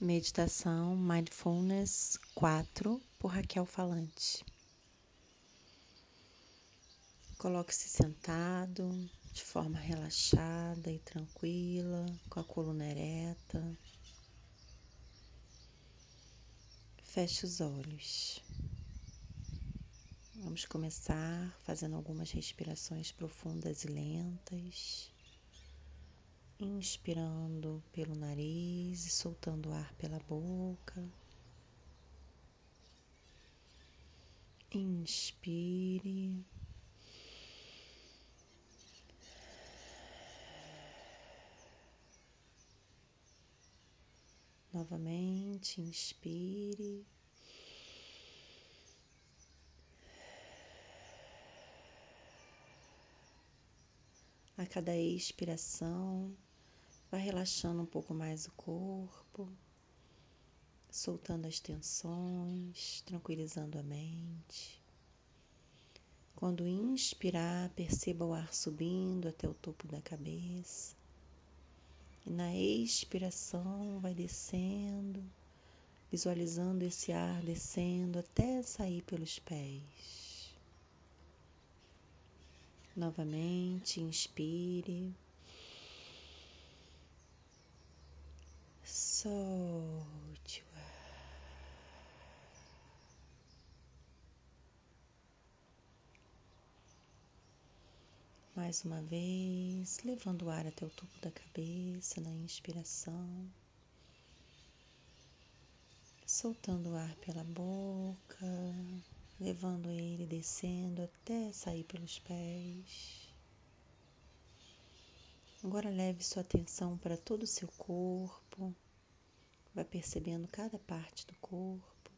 Meditação Mindfulness 4 por Raquel Falante. Coloque-se sentado de forma relaxada e tranquila, com a coluna ereta. Feche os olhos. Vamos começar fazendo algumas respirações profundas e lentas inspirando pelo nariz e soltando o ar pela boca. Inspire. Novamente, inspire. A cada expiração, Vai relaxando um pouco mais o corpo, soltando as tensões, tranquilizando a mente. Quando inspirar, perceba o ar subindo até o topo da cabeça. E na expiração, vai descendo, visualizando esse ar descendo até sair pelos pés. Novamente, inspire. Solte o ar. Mais uma vez, levando o ar até o topo da cabeça na inspiração, soltando o ar pela boca, levando ele descendo até sair pelos pés. Agora leve sua atenção para todo o seu corpo. Vai percebendo cada parte do corpo,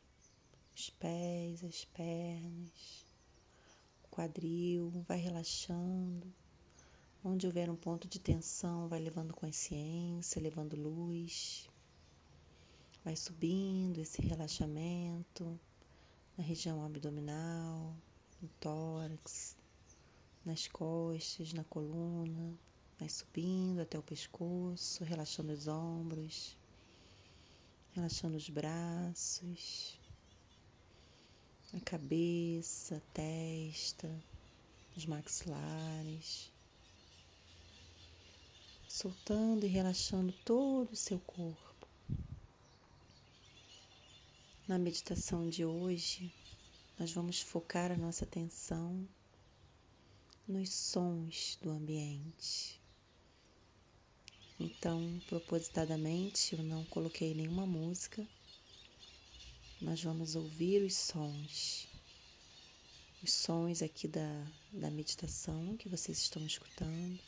os pés, as pernas, o quadril, vai relaxando. Onde houver um ponto de tensão, vai levando consciência, levando luz. Vai subindo esse relaxamento na região abdominal, no tórax, nas costas, na coluna, Vai subindo até o pescoço, relaxando os ombros, relaxando os braços, a cabeça, a testa, os maxilares, soltando e relaxando todo o seu corpo. Na meditação de hoje, nós vamos focar a nossa atenção nos sons do ambiente. Então, propositadamente, eu não coloquei nenhuma música. Nós vamos ouvir os sons. Os sons aqui da, da meditação que vocês estão escutando.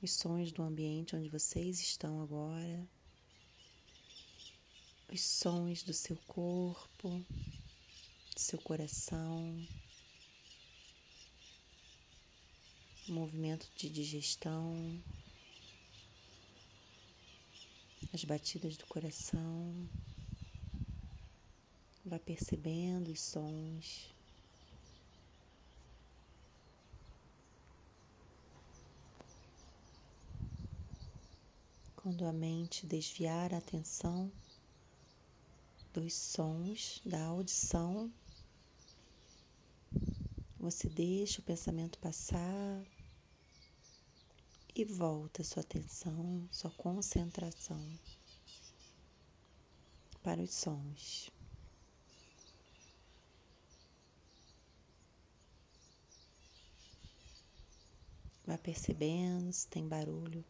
Os sons do ambiente onde vocês estão agora. Os sons do seu corpo, do seu coração. Movimento de digestão, as batidas do coração, vai percebendo os sons. Quando a mente desviar a atenção dos sons, da audição, você deixa o pensamento passar e volta sua atenção, sua concentração para os sons. Vai percebendo se tem barulho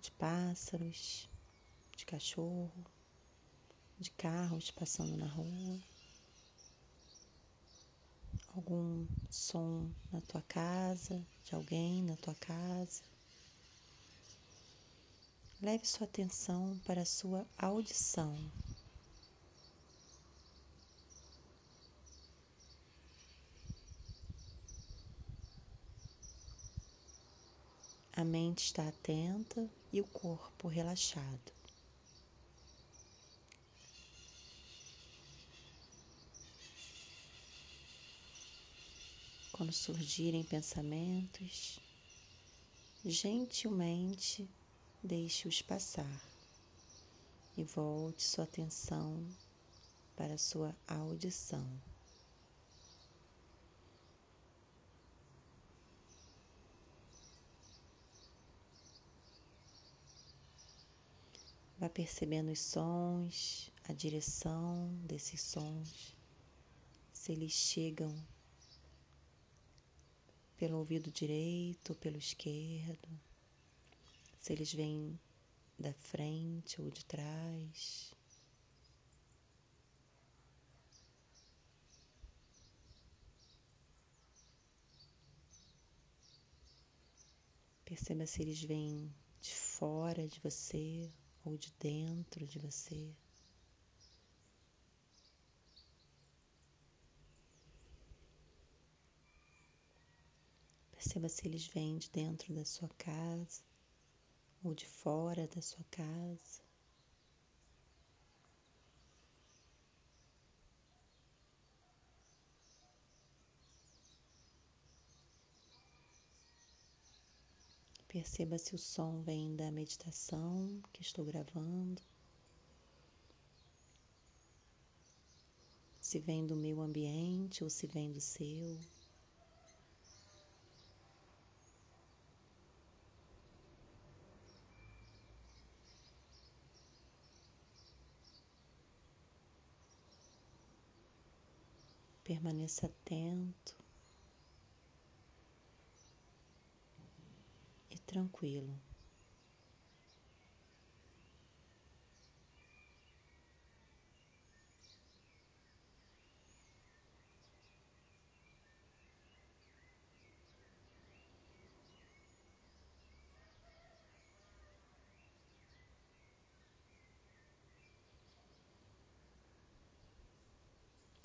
de pássaros, de cachorro, de carros passando na rua, algum som na tua casa, de alguém na tua casa. Leve sua atenção para sua audição. A mente está atenta e o corpo relaxado. Quando surgirem pensamentos, gentilmente deixe-os passar. e volte sua atenção para sua audição. Vá percebendo os sons, a direção desses sons, se eles chegam pelo ouvido direito ou pelo esquerdo, se eles vêm da frente ou de trás. Perceba se eles vêm de fora de você ou de dentro de você. Perceba se eles vêm de dentro da sua casa ou de fora da sua casa. Perceba se o som vem da meditação que estou gravando, se vem do meu ambiente ou se vem do seu. Permaneça atento e tranquilo.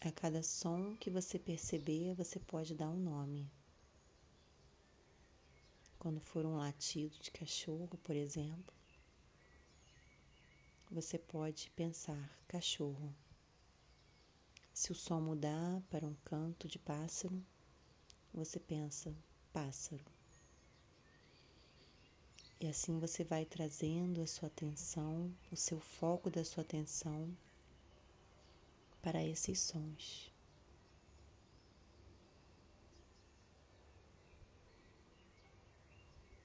A cada som que você perceber, você pode dar um nome. Quando for um latido de cachorro, por exemplo, você pode pensar cachorro. Se o som mudar para um canto de pássaro, você pensa pássaro. E assim você vai trazendo a sua atenção, o seu foco da sua atenção para esses sons.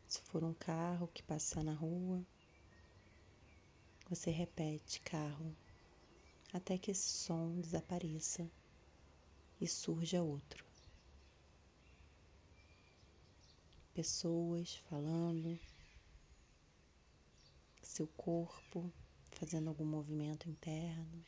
Se for um carro que passar na rua, você repete carro até que esse som desapareça e surja outro. Pessoas falando, seu corpo fazendo algum movimento interno.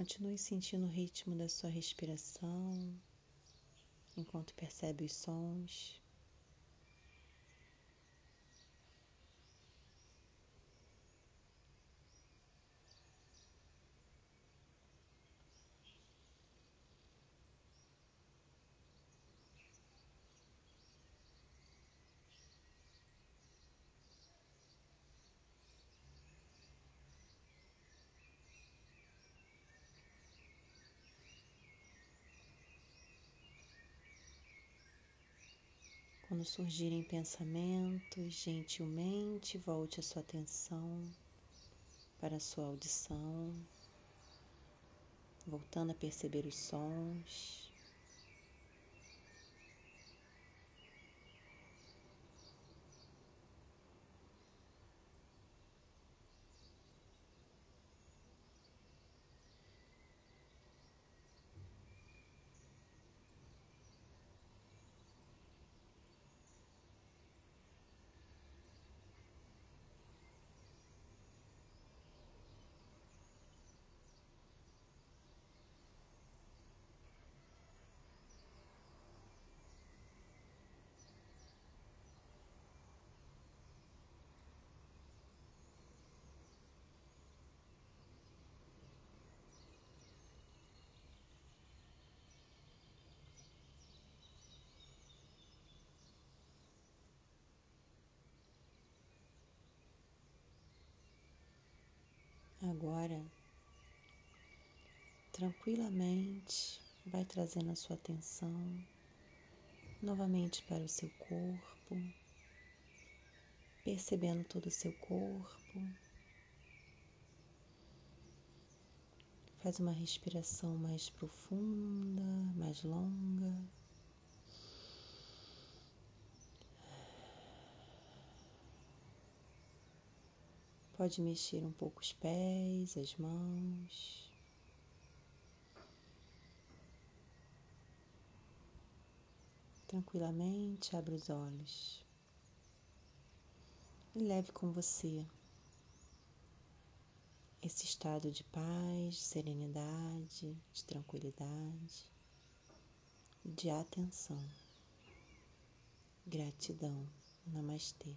Continue sentindo o ritmo da sua respiração enquanto percebe os sons. Quando surgirem pensamentos, gentilmente volte a sua atenção para a sua audição, voltando a perceber os sons. Agora, tranquilamente, vai trazendo a sua atenção novamente para o seu corpo, percebendo todo o seu corpo. Faz uma respiração mais profunda, mais longa. Pode mexer um pouco os pés, as mãos. Tranquilamente abre os olhos e leve com você esse estado de paz, de serenidade, de tranquilidade, de atenção. Gratidão. Namastê.